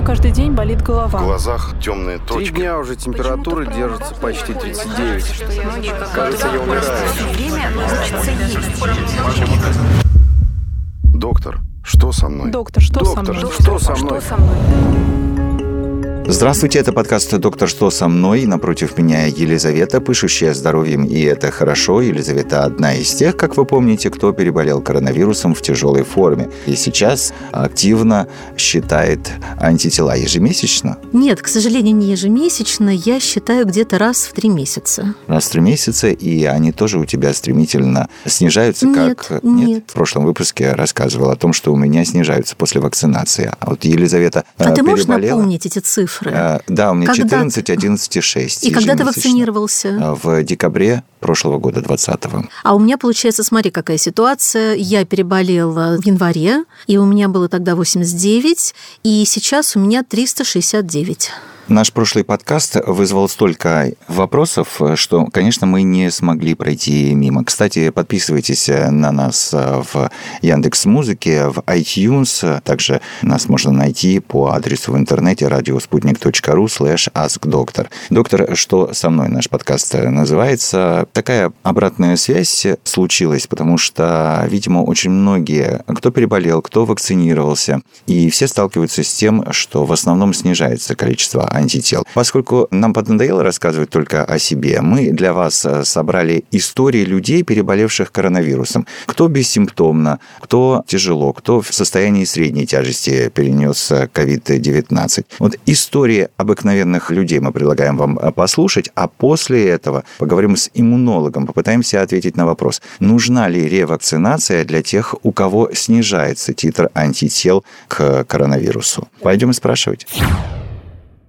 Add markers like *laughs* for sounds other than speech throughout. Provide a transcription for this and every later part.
меня каждый день болит голова. В глазах темные Три точки. дня уже температура держится почти 39. Кажется, я умираю. Доктор, что со мной? Доктор, что со Доктор, мной? что со мной? Здравствуйте, это подкаст «Доктор, что со мной?» Напротив меня Елизавета, пышущая здоровьем, и это хорошо. Елизавета одна из тех, как вы помните, кто переболел коронавирусом в тяжелой форме. И сейчас активно считает антитела ежемесячно, Нет, к сожалению, не ежемесячно. Я считаю где-то раз в три месяца. раз в три месяца, и они тоже у тебя стремительно снижаются, Нет, как... нет. В прошлом выпуске я рассказывал о том, что у меня снижаются после вакцинации. А вот Елизавета А э, ты можешь переболела. напомнить эти цифры? Э, Да, у меня Когда 14, 11 и 6. И когда ты вакцинировался? Э, В декабре прошлого года, 20-го. А у меня получается, смотри, какая ситуация. Я переболела в январе, и у меня было тогда 89, и сейчас у меня 369. Наш прошлый подкаст вызвал столько вопросов, что, конечно, мы не смогли пройти мимо. Кстати, подписывайтесь на нас в Яндекс Музыке, в iTunes. Также нас можно найти по адресу в интернете радиоспутник.ру слэш askdoктор. Доктор, что со мной наш подкаст называется? Такая обратная связь случилась, потому что, видимо, очень многие, кто переболел, кто вакцинировался, и все сталкиваются с тем, что в основном снижается количество антител. Поскольку нам поднадоело рассказывать только о себе, мы для вас э, собрали истории людей, переболевших коронавирусом. Кто бессимптомно, кто тяжело, кто в состоянии средней тяжести перенес э, COVID-19. Вот истории обыкновенных людей мы предлагаем вам э, послушать, а после этого поговорим с иммунологом, попытаемся ответить на вопрос, нужна ли ревакцинация для тех, у кого снижается титр антител к коронавирусу. Пойдем спрашивать.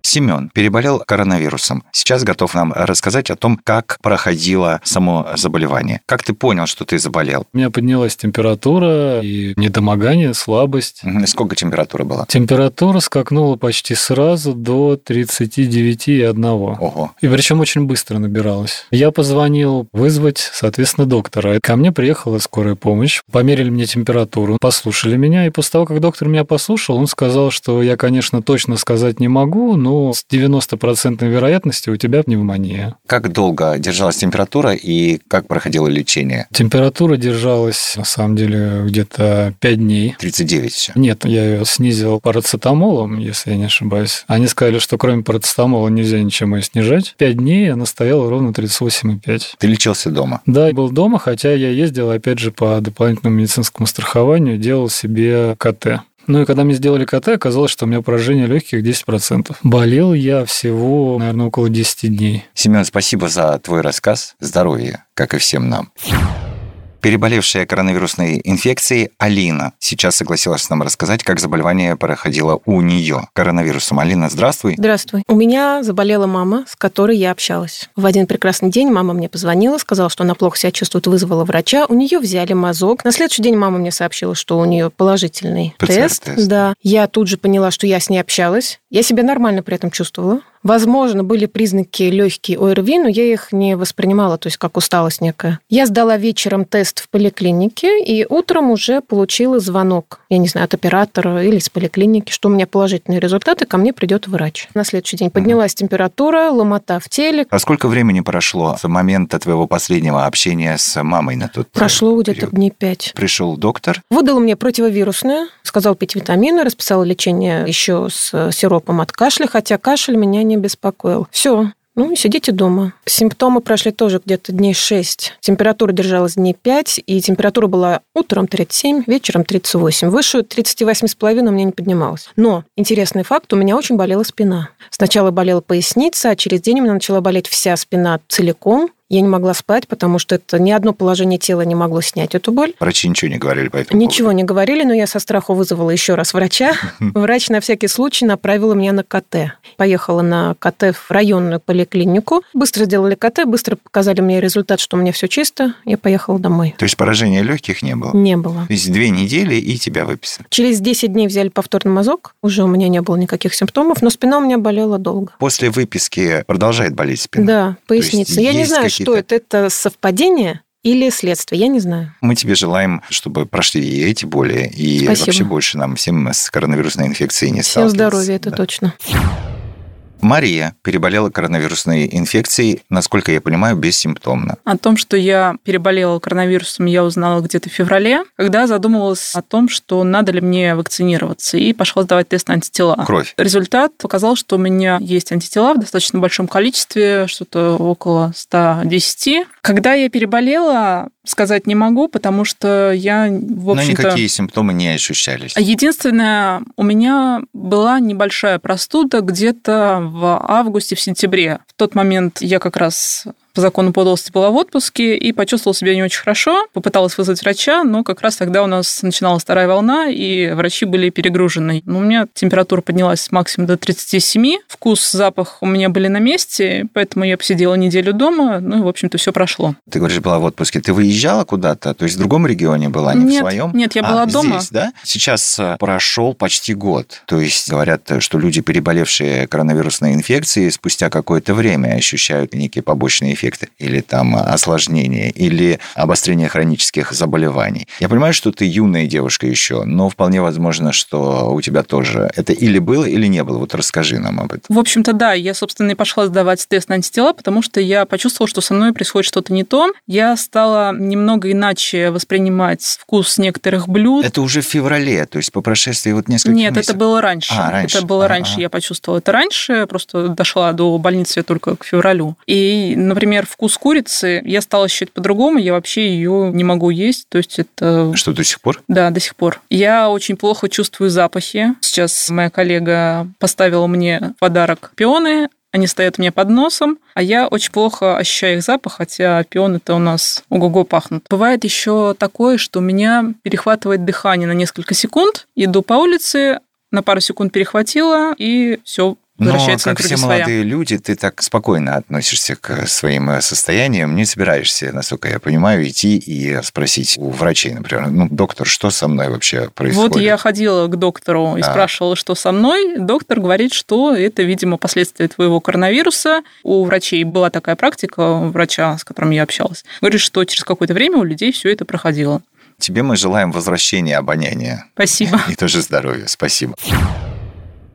Семен переболел коронавирусом. Сейчас готов нам рассказать о том, как проходило само заболевание. Как ты понял, что ты заболел? У меня поднялась температура и недомогание, слабость. Сколько температура была? Температура скакнула почти сразу до 39,1. Ого. И причем очень быстро набиралась. Я позвонил вызвать, соответственно, доктора. Ко мне приехала скорая помощь, померили мне температуру, послушали меня, и после того, как доктор меня послушал, он сказал, что я, конечно, точно сказать не могу, но с 90% вероятностью у тебя пневмония. Как долго держалась температура и как проходило лечение? Температура держалась, на самом деле, где-то 5 дней. 39 все. Нет, я ее снизил парацетамолом, если я не ошибаюсь. Они сказали, что кроме парацетамола нельзя ничем ее снижать. Пять дней она стояла ровно 38,5. Ты лечился дома. Да, был дома, хотя я ездил, опять же, по дополнительному медицинскому страхованию, делал себе КТ. Ну и когда мне сделали КТ, оказалось, что у меня поражение легких 10%. Болел я всего, наверное, около 10 дней. Семен, спасибо за твой рассказ. Здоровья, как и всем нам. Переболевшая коронавирусной инфекцией Алина сейчас согласилась нам рассказать, как заболевание проходило у нее коронавирусом. Алина, здравствуй. Здравствуй. У меня заболела мама, с которой я общалась. В один прекрасный день мама мне позвонила, сказала, что она плохо себя чувствует, вызвала врача. У нее взяли мазок. На следующий день мама мне сообщила, что у нее положительный тест. ПЦР-тест. Да. Я тут же поняла, что я с ней общалась. Я себя нормально при этом чувствовала. Возможно, были признаки легкие ОРВИ, но я их не воспринимала, то есть как усталость некая. Я сдала вечером тест в поликлинике, и утром уже получила звонок, я не знаю, от оператора или из поликлиники, что у меня положительные результаты, ко мне придет врач. На следующий день поднялась температура, ломота в теле. А сколько времени прошло с момента твоего последнего общения с мамой на тот Прошло где-то дней пять. Пришел доктор, Выдал мне противовирусное, сказал пить витамины, расписал лечение еще с сиропом от кашля, хотя кашель меня не беспокоил. Все. Ну, сидите дома. Симптомы прошли тоже где-то дней 6. Температура держалась дней 5, и температура была утром 37, вечером 38. Выше 38,5 у меня не поднималась. Но интересный факт, у меня очень болела спина. Сначала болела поясница, а через день у меня начала болеть вся спина целиком. Я не могла спать, потому что это ни одно положение тела не могло снять эту боль. врачи ничего не говорили по этому Ничего не говорили, но я со страху вызвала еще раз врача. *laughs* Врач на всякий случай направила меня на КТ. Поехала на КТ в районную поликлинику. Быстро сделали КТ, быстро показали мне результат, что у меня все чисто. Я поехала домой. То есть поражения легких не было? Не было. То есть две недели и тебя выписали. Через 10 дней взяли повторный мазок. Уже у меня не было никаких симптомов, но спина у меня болела долго. После выписки продолжает болеть спина? Да, поясница. Я не знаю, что это. Это совпадение или следствие, я не знаю. Мы тебе желаем, чтобы прошли и эти боли, и Спасибо. вообще больше нам всем с коронавирусной инфекцией не Всем сталкиваться. здоровья, это Да. точно. Мария переболела коронавирусной инфекцией, насколько я понимаю, бессимптомно. О том, что я переболела коронавирусом, я узнала где-то в феврале, когда задумывалась о том, что надо ли мне вакцинироваться, и пошла сдавать тест на антитела. Кровь. Результат показал, что у меня есть антитела в достаточно большом количестве, что-то около 110. Когда я переболела, сказать не могу, потому что я, в Но общем-то... никакие симптомы не ощущались. Единственное, у меня была небольшая простуда где-то в августе, в сентябре. В тот момент я как раз по закону подлости была в отпуске и почувствовала себя не очень хорошо. Попыталась вызвать врача, но как раз тогда у нас начиналась вторая волна, и врачи были перегружены. У меня температура поднялась максимум до 37. Вкус, запах у меня были на месте, поэтому я посидела неделю дома, ну и, в общем-то, все прошло. Ты говоришь, была в отпуске. Ты выезжала куда-то? То есть в другом регионе была, не Нет, в своем? нет, я А, была дома. Здесь, да? Сейчас э, прошел почти год. То есть говорят, э, что люди, переболевшие коронавирусной инфекцией, спустя какое-то время ощущают некие побочные эффекты или там осложнения, или обострение хронических заболеваний. Я понимаю, что ты юная девушка еще, но вполне возможно, что у тебя тоже это или было, или не было. Вот расскажи нам об этом. В общем-то, да, я, собственно, и пошла сдавать тест на антитела, потому что я почувствовала, что со мной происходит что-то не то. Я стала немного иначе воспринимать вкус некоторых блюд. Это уже в феврале, то есть по прошествии вот нескольких Нет, месяцев. это было раньше. А, раньше. Это было А, раньше. а. Я почувствовала это раньше, просто дошла до больницы только к февралю. И, например, вкус курицы я стала ощущать по-другому. Я вообще ее не могу есть. То есть это Что до сих пор? да, до сих пор. Я очень плохо чувствую запахи. Сейчас моя коллега поставила мне подарок пионы. Они стоят у меня под носом, а я очень плохо ощущаю их запах, хотя пионы-то у нас ого-го пахнут. Бывает еще такое, что у меня перехватывает дыхание на несколько секунд. Иду по улице, на пару секунд перехватила, и все Но, возвращается как все своя. молодые люди, ты так спокойно относишься к своим э, состояниям, не собираешься, насколько я понимаю, идти и спросить у врачей, например, ну, доктор, что со мной вообще происходит? Вот я ходила к доктору и А. спрашивала, что со мной. Доктор говорит, что это, видимо, последствия твоего коронавируса. У врачей была такая практика, у врача, с которым я общалась. Говорит, что через какое-то время у людей все это проходило. Тебе мы желаем возвращения обоняния Спасибо. *laughs* и тоже здоровья. Спасибо.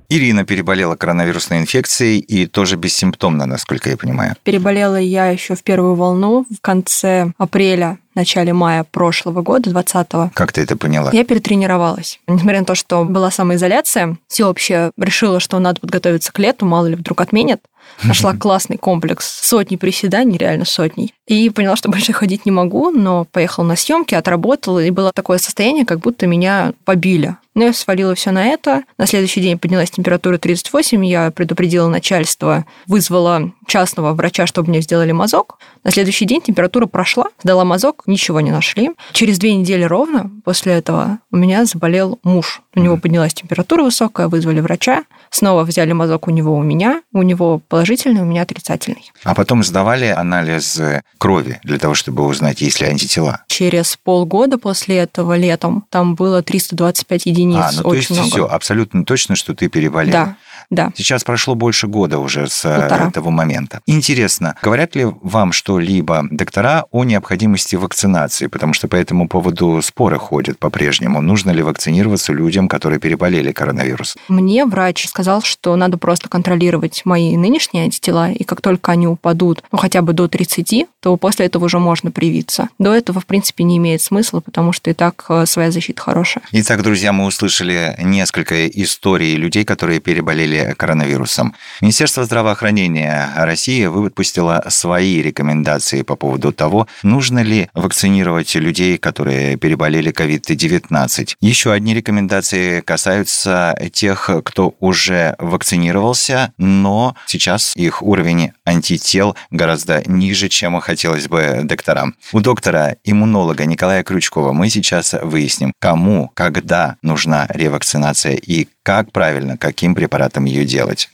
Ирина переболела коронавирусной инфекцией и тоже бессимптомно, насколько я понимаю. Переболела я еще в первую волну в конце апреля, начале мая прошлого года, 20-го. Как ты это поняла? Я перетренировалась. Несмотря на то, что была самоизоляция, всеобщая решила, что надо подготовиться к лету, мало ли вдруг отменят. *laughs* Нашла классный комплекс, сотни приседаний, реально сотни. И поняла, что *laughs* больше ходить не могу, но поехала на съемки, отработала, и было такое состояние, как будто меня побили. Но я свалила все на это. На следующий день поднялась температура 38, я предупредила начальство, вызвала частного врача, чтобы мне сделали мазок. На следующий день температура прошла, сдала мазок, ничего не нашли. Через две недели ровно после этого у меня заболел муж. У него поднялась температура высокая, вызвали врача, снова взяли мазок у него у меня, у него положительный, у меня отрицательный. А потом сдавали анализ э, крови для того, чтобы узнать, есть ли антитела. Через полгода после этого летом там было 325 единиц, а, ну то есть очень много. все, абсолютно точно, что ты переболела. Да, да. Сейчас прошло больше года уже с э, Полтора. этого момента. Интересно, говорят ли вам что-либо доктора о необходимости вакцинации? Потому что по этому поводу споры ходят по-прежнему. Нужно ли вакцинироваться людям, которые переболели коронавирусом? Мне врач сказал, что надо просто контролировать мои нынешние антитела, и как только они упадут, ну, хотя бы до 30, то после этого уже можно привиться. До этого, в принципе, не имеет смысла, потому что и так э, своя защита хорошая. Итак, друзья, мы услышали несколько историй людей, которые переболели коронавирусом. Министерство здравоохранения России выпустило свои рекомендации по поводу того, нужно ли вакцинировать людей, которые переболели COVID-19. Еще одни рекомендации касаются тех, кто уже вакцинировался, но сейчас их уровень антител гораздо ниже, чем хотелось бы докторам. У доктора-иммунолога Николая Крючкова мы сейчас выясним, кому, когда нужна ревакцинация и как правильно, каким препаратом ее делать.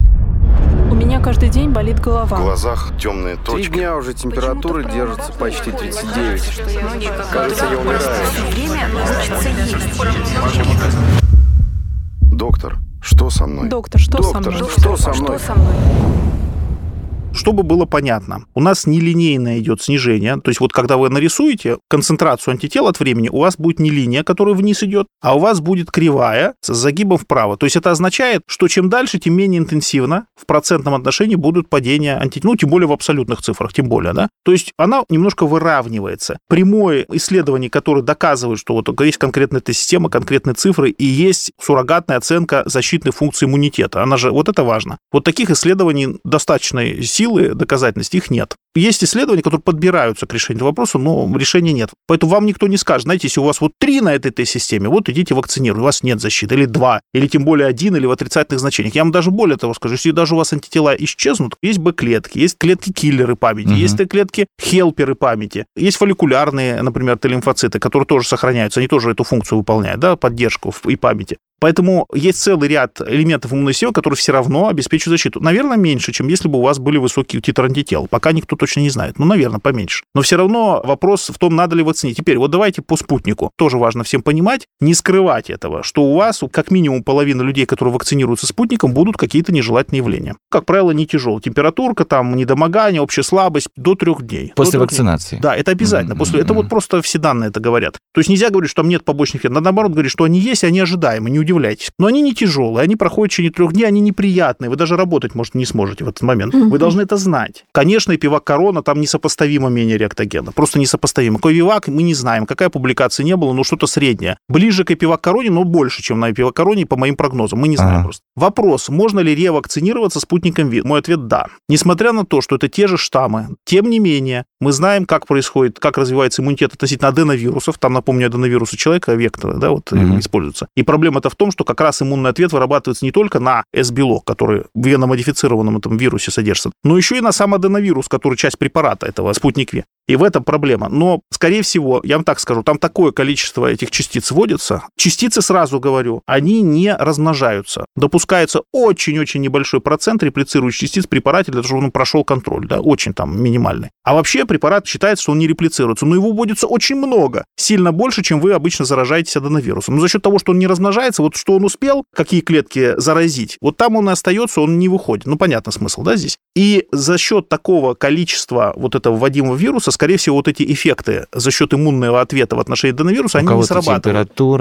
У меня каждый день болит В голова. глазах темные Три точки. дня уже температура держится почти 39. Кажется, я умираю. Доктор, что со мной? Доктор, что со Доктор, мной? что со мной? Чтобы было понятно, у нас нелинейное идет снижение. То есть вот когда вы нарисуете концентрацию антител от времени, у вас будет не линия, которая вниз идет, а у вас будет кривая с загибом вправо. То есть это означает, что чем дальше, тем менее интенсивно в процентном отношении будут падения антител, ну, тем более в абсолютных цифрах, тем более, да. То есть она немножко выравнивается. Прямое исследование, которое доказывает, что вот есть конкретная эта система, конкретные цифры, и есть суррогатная оценка защитной функции иммунитета. Она же, вот это важно. Вот таких исследований достаточной силы доказательности их нет. Есть исследования, которые подбираются к решению вопроса, но решения нет. Поэтому вам никто не скажет, знаете, если у вас вот три на этой Т-системе, вот идите вакцинируйте, у вас нет защиты, или два, или тем более один, или в отрицательных значениях. Я вам даже более того скажу, если даже у вас антитела исчезнут, есть Б-клетки, есть клетки-киллеры памяти, угу. есть Т-клетки-хелперы памяти, есть фолликулярные, например, Т-лимфоциты, которые тоже сохраняются, они тоже эту функцию выполняют, да, поддержку и памяти. Поэтому есть целый ряд элементов иммунной системы, которые все равно обеспечивают защиту. Наверное, меньше, чем если бы у вас были высокие титры антител. Пока никто точно не знает. Ну, наверное, поменьше. Но все равно вопрос в том, надо ли вакцинировать. Теперь, вот давайте по спутнику. Тоже важно всем понимать, не скрывать этого, что у вас как минимум половина людей, которые вакцинируются спутником, будут какие-то нежелательные явления. Как правило, не тяжелые. Температурка, там, недомогание, общая слабость до трех дней. После трех вакцинации? Дней. Да, это обязательно. Mm-hmm. После... Это вот просто все данные это говорят. То есть нельзя говорить, что там нет побочных эффектов. Надо наоборот говорить, что они есть, и они ожидаемы, не удивляйтесь. Но они не тяжелые, они проходят в течение трех дней, они неприятные, вы даже работать, может, не сможете в этот момент. Вы должны это знать. Конечно, пивак корона там несопоставимо менее реактогена, просто несопоставимо. Ковивак мы не знаем, какая публикация не было, но что-то среднее. Ближе к пивак короне, но больше, чем на пивак короне, по моим прогнозам, мы не знаем ага. просто. Вопрос, можно ли ревакцинироваться спутником ВИД? Мой ответ – да. Несмотря на то, что это те же штаммы, тем не менее, мы знаем, как происходит, как развивается иммунитет относительно аденовирусов. Там, напомню, аденовирусы человека, вектора, да, вот угу. используются. И проблема-то в том, что как раз иммунный ответ вырабатывается не только на S-белок, который в веномодифицированном этом вирусе содержится, но еще и на сам аденовирус, который часть препарата этого спутник Ви. И в этом проблема. Но, скорее всего, я вам так скажу, там такое количество этих частиц вводится. Частицы, сразу говорю, они не размножаются. Допускается очень-очень небольшой процент реплицирующих частиц в препарате для того, чтобы он прошел контроль. Да, очень там минимальный. А вообще препарат считается, что он не реплицируется. Но его вводится очень много. Сильно больше, чем вы обычно заражаетесь аденовирусом. Но за счет того, что он не размножается, вот что он успел, какие клетки заразить, вот там он и остается, он не выходит. Ну, понятно смысл, да, здесь? И за счет такого количества вот этого вводимого вируса скорее всего, вот эти эффекты за счет иммунного ответа в отношении аденовируса, У они не срабатывают.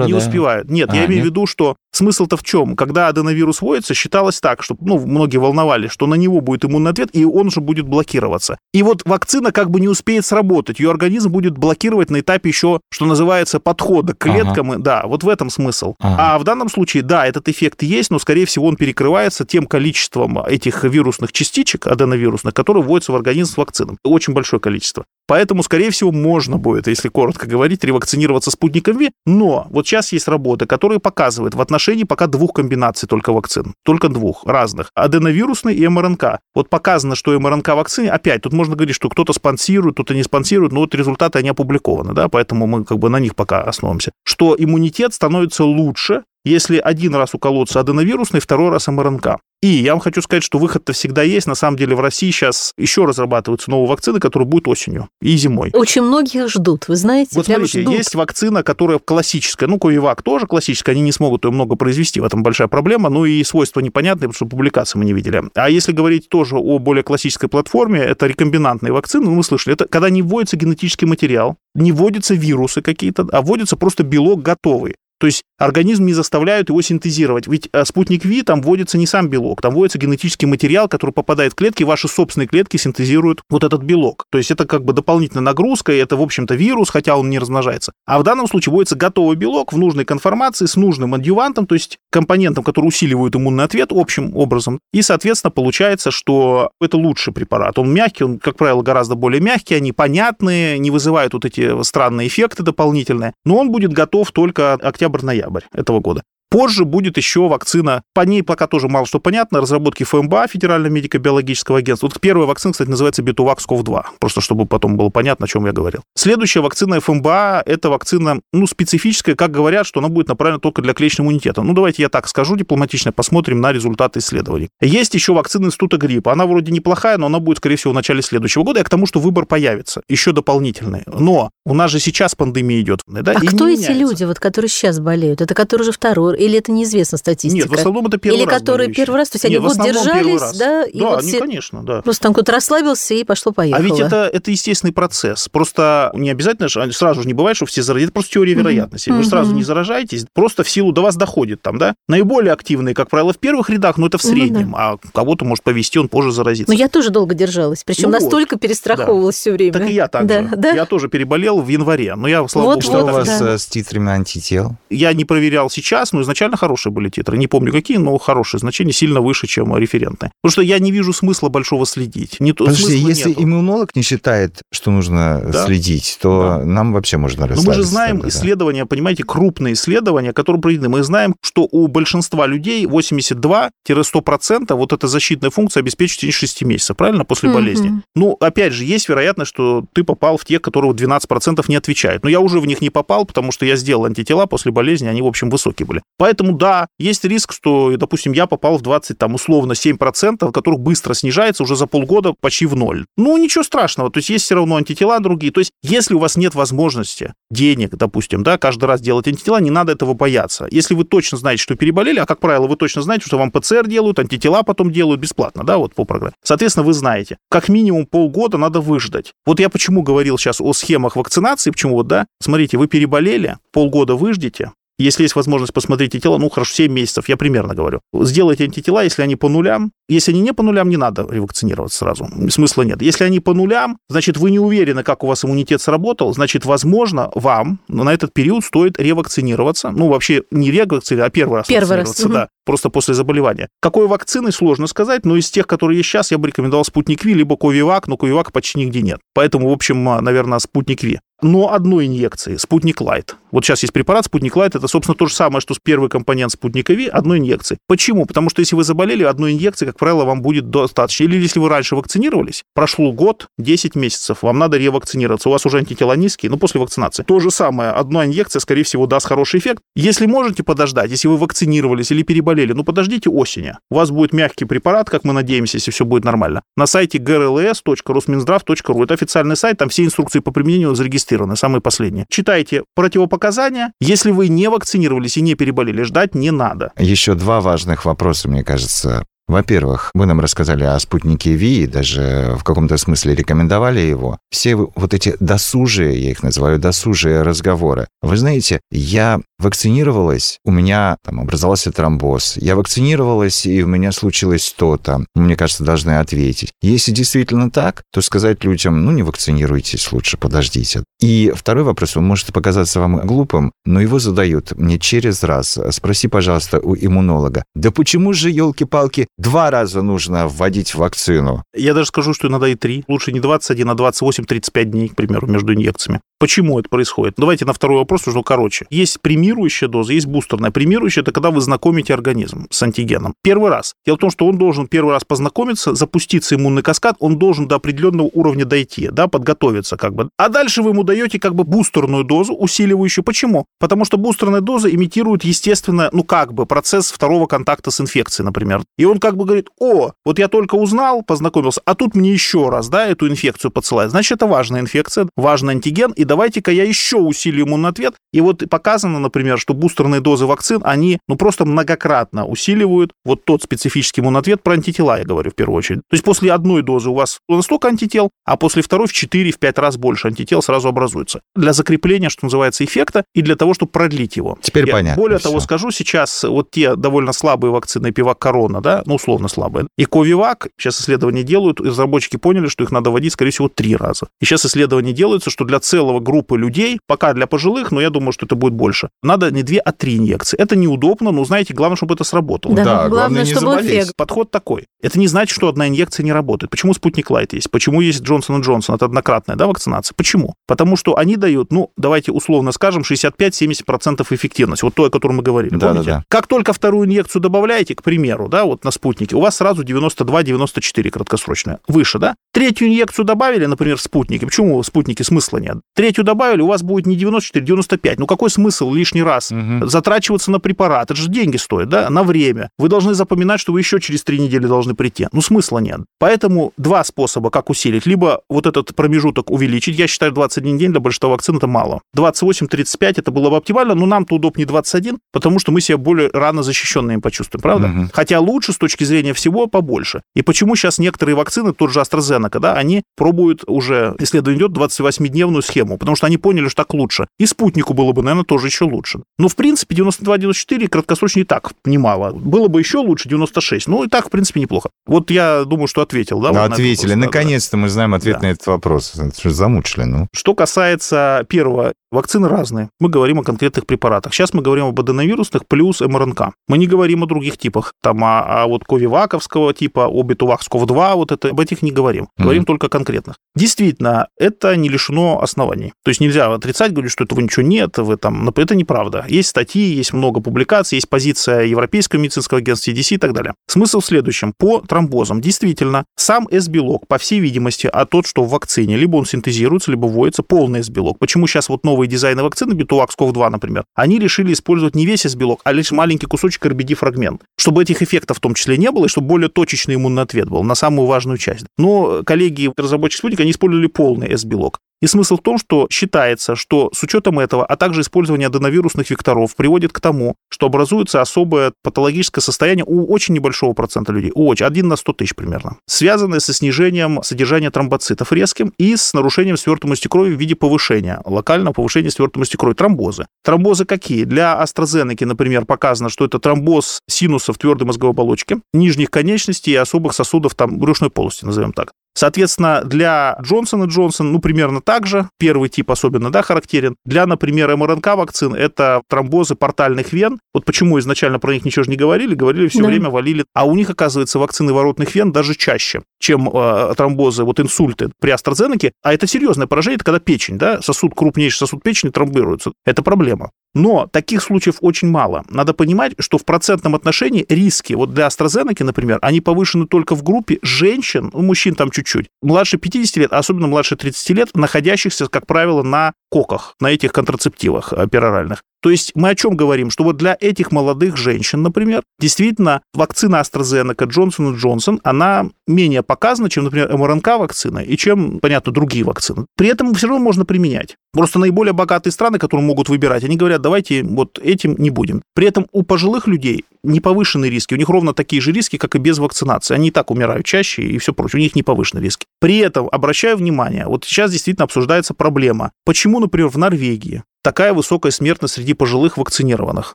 Не да? успевают. Нет, а, я имею в виду, что смысл-то в чем? Когда аденовирус вводится, считалось так, что, ну, многие волновались, что на него будет иммунный ответ, и он же будет блокироваться. И вот вакцина как бы не успеет сработать, ее организм будет блокировать на этапе еще, что называется, подхода к клеткам. Ага. Да, вот в этом смысл. Ага. А в данном случае, да, этот эффект есть, но, скорее всего, он перекрывается тем количеством этих вирусных частичек аденовирусных, которые вводятся в организм с вакцином. Очень большое количество. Поэтому, скорее всего, можно будет, если коротко говорить, ревакцинироваться спутником Ви. Но вот сейчас есть работа, которая показывает в отношении пока двух комбинаций только вакцин. Только двух разных. Аденовирусный и МРНК. Вот показано, что МРНК вакцины, опять, тут можно говорить, что кто-то спонсирует, кто-то не спонсирует, но вот результаты, они опубликованы, да, поэтому мы как бы на них пока основываемся. Что иммунитет становится лучше, если один раз уколоться аденовирусный, второй раз МРНК. И я вам хочу сказать, что выход-то всегда есть. На самом деле в России сейчас еще разрабатываются новые вакцины, которые будут осенью и зимой. Очень многие ждут, вы знаете, Вот прям смотрите, ждут. есть вакцина, которая классическая, ну, Ковивак тоже классическая, они не смогут ее много произвести, в этом большая проблема, ну и свойства непонятные, потому что публикации мы не видели. А если говорить тоже о более классической платформе, это рекомбинантные вакцины, ну, мы слышали, это когда не вводится генетический материал, не вводятся вирусы какие-то, а вводится просто белок готовый. То есть организм не заставляют его синтезировать. Ведь э, спутник Ви, там вводится не сам белок, там вводится генетический материал, который попадает в клетки, ваши собственные клетки синтезируют вот этот белок. То есть это как бы дополнительная нагрузка, и это, в общем-то, вирус, хотя он не размножается. А в данном случае вводится готовый белок в нужной конформации с нужным адъювантом, то есть компонентом, который усиливает иммунный ответ общим образом. И, соответственно, получается, что это лучший препарат. Он мягкий, он, как правило, гораздо более мягкий, они понятные, не вызывают вот эти странные эффекты дополнительные, но он будет готов только октябрь октябрь-ноябрь этого года. Позже будет еще вакцина, по ней пока тоже мало что понятно, разработки ФМБА, Федерального медико-биологического агентства. Вот первая вакцина, кстати, называется Бетувакс КОВ-2, просто чтобы потом было понятно, о чем я говорил. Следующая вакцина ФМБА – это вакцина, ну, специфическая, как говорят, что она будет направлена только для клеточного иммунитета. Ну, давайте я так скажу дипломатично, посмотрим на результаты исследований. Есть еще вакцина института гриппа. Она вроде неплохая, но она будет, скорее всего, в начале следующего года. Я к тому, что выбор появится, еще дополнительный. Но у нас же сейчас пандемия идет. Да, а кто эти люди, вот, которые сейчас болеют? Это которые уже второй Или это неизвестна статистика? Нет, в основном это первый Или раз которые были первый раз, то есть они Нет, в год основном первый держались, да? и Да, вот они, все- конечно, да. Просто там кто-то расслабился и пошло-поехало. А ведь это, это естественный процесс. Просто не обязательно, же, сразу же не бывает, что все заразятся. Это просто теория вероятности. Вы Мгм. сразу не заражаетесь, просто в силу до вас доходит там, да. Наиболее активные, как правило, в первых рядах, но это в Ну да. среднем. А кого-то может повести, он позже заразится. Но я тоже долго держалась, причем Ну вот, настолько перестраховывалась все время. Так и я так да, же. Да? Я тоже переболел в январе, но я, слава Вот, богу, Что вот, у вас да. э, с титрами антител? я не проверял сейчас, но изначально хорошие были титры. Не помню какие, но хорошие значения, сильно выше, чем референтные. Потому что я не вижу смысла большого следить. Не то, Подожди, если нету. иммунолог не считает, что нужно Да. следить, то Да. нам вообще можно Но расслабиться. мы же знаем тогда, да. исследования, понимаете, крупные исследования, которые проведены. Мы знаем, что у большинства людей 82-100% вот эта защитная функция обеспечивает в течение 6 месяцев, правильно, после Мгм. болезни. Ну, опять же, есть вероятность, что ты попал в тех, которые 12% не отвечают. Но я уже в них не попал, потому что я сделал антитела после болезни, они, в общем, высокие были. Поэтому, да, есть риск, что, допустим, я попал в 20, там, условно, 7%, которых быстро снижается уже за полгода почти в ноль. Ну, ничего страшного, то есть есть все равно антитела другие. То есть если у вас нет возможности денег, допустим, да, каждый раз делать антитела, не надо этого бояться. Если вы точно знаете, что переболели, а, как правило, вы точно знаете, что вам ПЦР делают, антитела потом делают бесплатно, да, вот по программе. Соответственно, вы знаете, как минимум полгода надо выждать. Вот я почему говорил сейчас о схемах вакцинации, почему вот, да, смотрите, вы переболели, полгода выждите, если есть возможность посмотреть тела, ну, хорошо, 7 месяцев, я примерно говорю. Сделайте антитела, если они по нулям. Если они не по нулям, не надо ревакцинироваться сразу. Смысла нет. Если они по нулям, значит, вы не уверены, как у вас иммунитет сработал, значит, возможно, вам на этот период стоит ревакцинироваться. Ну, вообще, не ревакцинироваться, а первый раз Первый раз, вакцинироваться, да, просто после заболевания. Какой вакцины, сложно сказать, но из тех, которые есть сейчас, я бы рекомендовал Спутник V, либо Ковивак, но Ковивак почти нигде нет. Поэтому, в общем, наверное, Спутник V. Но одной инъекции, Спутник Лайт. Вот сейчас есть препарат Спутник Лайт, это, собственно, то же самое, что первый компонент Спутника V, одной инъекции. Почему? Потому что если вы заболели, одной инъекции, как правило, вам будет достаточно. Или если вы раньше вакцинировались, прошло год, 10 месяцев, вам надо ревакцинироваться, у вас уже антитела низкие, но после вакцинации. То же самое, одна инъекция, скорее всего, даст хороший эффект. Если можете подождать, если вы вакцинировались или переболели, ну подождите осени. У вас будет мягкий препарат, как мы надеемся, если все будет нормально. На сайте grls.rosminzdrav.ru. Это официальный сайт, там все инструкции по применению зарегистрированы, самые последние. Читайте противопоказания. Если вы не вакцинировались и не переболели, ждать не надо. Еще два важных вопроса, мне кажется. Во-первых, вы нам рассказали о спутнике Ви, даже в каком-то смысле рекомендовали его. Все вот эти досужие, я их называю досужие разговоры. Вы знаете, я вакцинировалась, у меня там образовался тромбоз. Я вакцинировалась, и у меня случилось то-то. Мне кажется, должны ответить. Если действительно так, то сказать людям, ну, не вакцинируйтесь, лучше подождите. И второй вопрос, он может показаться вам глупым, но его задают мне через раз. Спроси, пожалуйста, у иммунолога. Да почему же, елки-палки, два раза нужно вводить вакцину? Я даже скажу, что иногда и три. Лучше не 21, а 28-35 дней, к примеру, между инъекциями. Почему это происходит? Давайте на второй вопрос уже короче. Есть премирующая доза, есть бустерная. Премирующая – это когда вы знакомите организм с антигеном. Первый раз. Дело в том, что он должен первый раз познакомиться, запуститься иммунный каскад, он должен до определенного уровня дойти, да, подготовиться как бы. А дальше вы ему даете как бы бустерную дозу, усиливающую. Почему? Потому что бустерная доза имитирует, естественно, ну как бы процесс второго контакта с инфекцией, например. И он как бы говорит, о, вот я только узнал, познакомился, а тут мне еще раз, да, эту инфекцию подсылают. Значит, это важная инфекция, важный антиген, и давайте-ка я еще усилю ответ. И вот показано, например, что бустерные дозы вакцин, они, ну, просто многократно усиливают вот тот специфический иммунный ответ про антитела, я говорю, в первую очередь. То есть после одной дозы у вас настолько антител, а после второй в 4-5 раз больше антител сразу образуется. Для закрепления, что называется, эффекта и для того, чтобы продлить его. Теперь Я понятно Более всё. того, скажу сейчас, вот те довольно слабые вакцины Пивак Корона, да, ну, условно слабые, и Ковивак, сейчас исследования делают, и разработчики поняли, что их надо вводить, скорее всего, три раза. И сейчас исследования делаются, что для целого группы людей, пока для пожилых, но я думаю, что это будет больше, надо не две, а три инъекции. Это неудобно, но, знаете, главное, чтобы это сработало. Да, Да, главное, главное не чтобы заболеть. эффект. Подход такой. Это не значит, что одна инъекция не работает. Почему Спутник Лайт есть? Почему есть Джонсон и Джонсон? Это однократная да, вакцинация. Почему? Потому что они дают, ну, давайте условно скажем, 65-70% эффективность. Вот то, о котором мы говорили. Да, помните? да, да. Как только вторую инъекцию добавляете, к примеру, да, вот на спутнике, у вас сразу 92-94 краткосрочная. Выше, да? Третью инъекцию добавили, например, в спутнике. Почему в спутнике смысла нет? Третью третью добавили, у вас будет не 94, 95. Ну какой смысл лишний раз угу. затрачиваться на препарат? Это же деньги стоит, да, на время. Вы должны запоминать, что вы еще через три недели должны прийти. Ну смысла нет. Поэтому два способа, как усилить. Либо вот этот промежуток увеличить. Я считаю, 21 день для большинства вакцин это мало. 28-35 это было бы оптимально, но нам-то удобнее 21, потому что мы себя более рано защищенными почувствуем, правда? Угу. Хотя лучше с точки зрения всего побольше. И почему сейчас некоторые вакцины, тот же AstraZeneca, да, они пробуют уже, исследование идет, 28-дневную схему, потому что они поняли, что так лучше. И спутнику было бы, наверное, тоже еще лучше. Но, в принципе, 92-94 краткосрочно и так немало. Было бы еще лучше 96. Ну, и так, в принципе, неплохо. Вот я думаю, что ответил, да? да ответили. Наконец-то мы знаем ответ да. на этот вопрос. Это же замучили, ну. Что касается первого, вакцины разные. Мы говорим о конкретных препаратах. Сейчас мы говорим об аденовирусных плюс МРНК. Мы не говорим о других типах. Там, а, а вот ковиваковского типа, обитуваксков-2, вот это, об этих не говорим. Говорим mm-hmm. только о конкретных. Действительно, это не лишено оснований. То есть нельзя отрицать, говорить, что этого ничего нет, вы там... Это неправда. Есть статьи, есть много публикаций, есть позиция Европейского медицинского агентства CDC и так далее. Смысл в следующем. По тромбозам. Действительно, сам S-белок, по всей видимости, а тот, что в вакцине, либо он синтезируется, либо вводится полный S-белок. Почему сейчас вот новые дизайны вакцины, Бетувакс-КоВ-2, например, они решили использовать не весь S-белок, а лишь маленький кусочек RBD-фрагмент, чтобы этих эффектов в том числе не было, и чтобы более точечный иммунный ответ был на самую важную часть. Но коллеги разработчики спутника, они использовали полный S-белок. И смысл в том, что считается, что с учетом этого, а также использование аденовирусных векторов приводит к тому, что образуется особое патологическое состояние у очень небольшого процента людей, у очень, 1 на 100 тысяч примерно, связанное со снижением содержания тромбоцитов резким и с нарушением свертываемости крови в виде повышения, локального повышения свертываемости крови, тромбозы. Тромбозы какие? Для AstraZeneca, например, показано, что это тромбоз синусов твердой мозговой оболочки, нижних конечностей и особых сосудов там брюшной полости, назовем так. Соответственно, для Джонсона Джонсон, ну, примерно так же, первый тип особенно, да, характерен. Для, например, МРНК вакцин это тромбозы портальных вен. Вот почему изначально про них ничего же не говорили, говорили все да. время, валили. А у них, оказывается, вакцины воротных вен даже чаще, чем э, тромбозы, вот инсульты при AstraZeneca. А это серьезное поражение, это когда печень, да, сосуд, крупнейший сосуд печени тромбируется. Это проблема. Но таких случаев очень мало. Надо понимать, что в процентном отношении риски, вот для AstraZeneca, например, они повышены только в группе женщин, у мужчин там чуть-чуть, младше 50 лет, а особенно младше 30 лет, находящихся, как правило, на коках, на этих контрацептивах э, пероральных. То есть мы о чем говорим? Что вот для этих молодых женщин, например, действительно вакцина AstraZeneca, Johnson Johnson, она менее показана, чем, например, МРНК-вакцина и чем, понятно, другие вакцины. При этом все равно можно применять. Просто наиболее богатые страны, которые могут выбирать, они говорят, давайте вот этим не будем. При этом у пожилых людей не повышенные риски, у них ровно такие же риски, как и без вакцинации. Они и так умирают чаще и все прочее, у них не повышенные риски. При этом, обращаю внимание, вот сейчас действительно обсуждается проблема, почему, например, в Норвегии такая высокая смертность среди пожилых вакцинированных,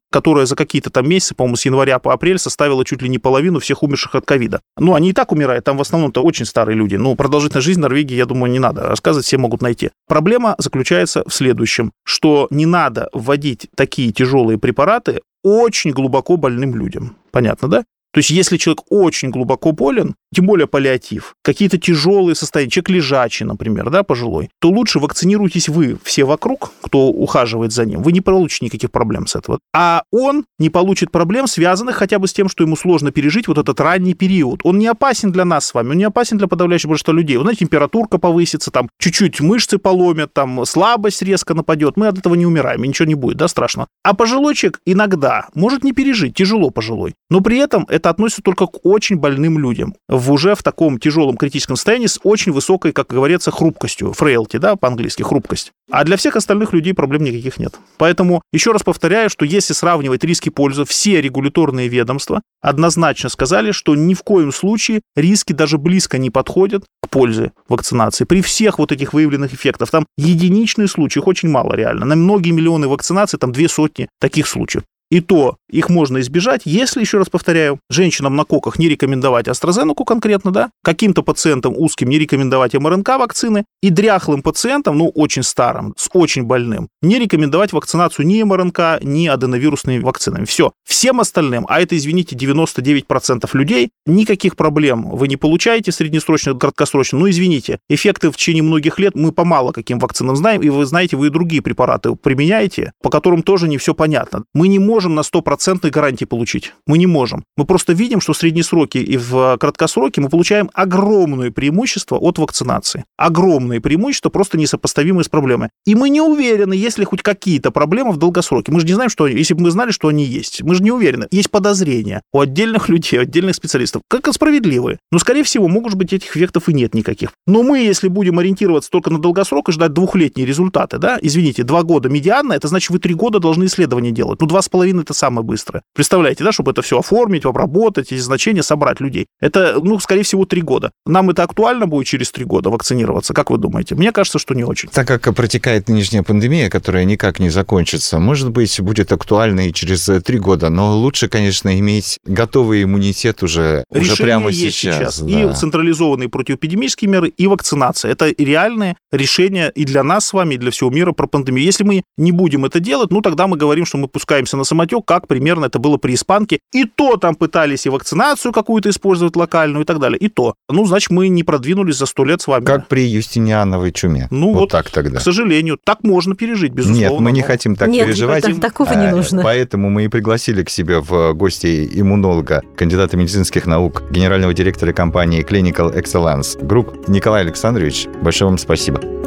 которая за какие-то там месяцы, по-моему, с января по апрель составила чуть ли не половину всех умерших от ковида. Ну, они и так умирают, там в основном-то очень старые люди. Ну, продолжительность жизни Норвегии, я думаю, не надо рассказывать, все могут найти. Проблема заключается в следующем, что не надо вводить такие тяжелые препараты очень глубоко больным людям. Понятно, да? То есть, если человек очень глубоко болен, тем более паллиатив, какие-то тяжелые состояния, человек лежачий, например, да, пожилой, то лучше вакцинируйтесь вы все вокруг, кто ухаживает за ним. Вы не получите никаких проблем с этого. А он не получит проблем, связанных хотя бы с тем, что ему сложно пережить вот этот ранний период. Он не опасен для нас с вами, он не опасен для подавляющего большинства людей. Вот, знаете, температурка повысится, там чуть-чуть мышцы поломят, там слабость резко нападет. Мы от этого не умираем, и ничего не будет, да, страшно. А пожилой человек иногда может не пережить, тяжело пожилой. Но при этом это относится только к очень больным людям в уже в таком тяжелом критическом состоянии с очень высокой, как говорится, хрупкостью, фрейлти, да, по-английски, хрупкость. А для всех остальных людей проблем никаких нет. Поэтому еще раз повторяю, что если сравнивать риски пользы, все регуляторные ведомства однозначно сказали, что ни в коем случае риски даже близко не подходят к пользе вакцинации. При всех вот этих выявленных эффектах, там единичные случаи, их очень мало реально. На многие миллионы вакцинаций, там две сотни таких случаев. И то их можно избежать, если, еще раз повторяю, женщинам на коках не рекомендовать AstraZeneca конкретно, да, каким-то пациентам узким не рекомендовать МРНК вакцины, и дряхлым пациентам, ну, очень старым, с очень больным, не рекомендовать вакцинацию ни МРНК, ни аденовирусными вакцинами. Все. Всем остальным, а это, извините, 99% людей, никаких проблем вы не получаете среднесрочно, краткосрочно. Ну, извините, эффекты в течение многих лет мы по мало каким вакцинам знаем, и вы знаете, вы и другие препараты применяете, по которым тоже не все понятно. Мы не можем можем на стопроцентной гарантии получить. Мы не можем. Мы просто видим, что в средние сроки и в краткосроке мы получаем огромное преимущество от вакцинации. Огромное преимущество, просто несопоставимые с проблемой. И мы не уверены, есть ли хоть какие-то проблемы в долгосроке. Мы же не знаем, что они, если бы мы знали, что они есть. Мы же не уверены. Есть подозрения у отдельных *laughs* людей, у отдельных специалистов. Как справедливые. Но, скорее всего, могут быть этих эффектов и нет никаких. Но мы, если будем ориентироваться только на долгосрок и ждать двухлетние результаты, да, извините, два года медианно, это значит, вы три года должны исследования делать. Ну, два с половиной это самое быстрое. Представляете, да, чтобы это все оформить, обработать, эти значения собрать людей. Это, ну, скорее всего, три года. Нам это актуально будет через три года вакцинироваться, как вы думаете? Мне кажется, что не очень. Так как протекает нынешняя пандемия, которая никак не закончится, может быть, будет актуально и через три года, но лучше, конечно, иметь готовый иммунитет уже, уже прямо есть сейчас. сейчас. Да. И централизованные противоэпидемические меры, и вакцинация. Это реальные решения и для нас с вами, и для всего мира про пандемию. Если мы не будем это делать, ну тогда мы говорим, что мы пускаемся на самотек, как примерно это было при испанке. И то там пытались и вакцинацию какую-то использовать локальную и так далее. И то. Ну, значит, мы не продвинулись за сто лет с вами. Как при Юстиниановой чуме. Ну вот, вот так тогда. К сожалению, так можно пережить, безусловно. Нет, мы не хотим так Нет, переживать. Нет, такого не А, нужно. Поэтому мы и пригласили к себе в гости иммунолога, кандидата медицинских наук, генерального директора компании Clinical Excellence Group Николай Александрович. Большое вам спасибо.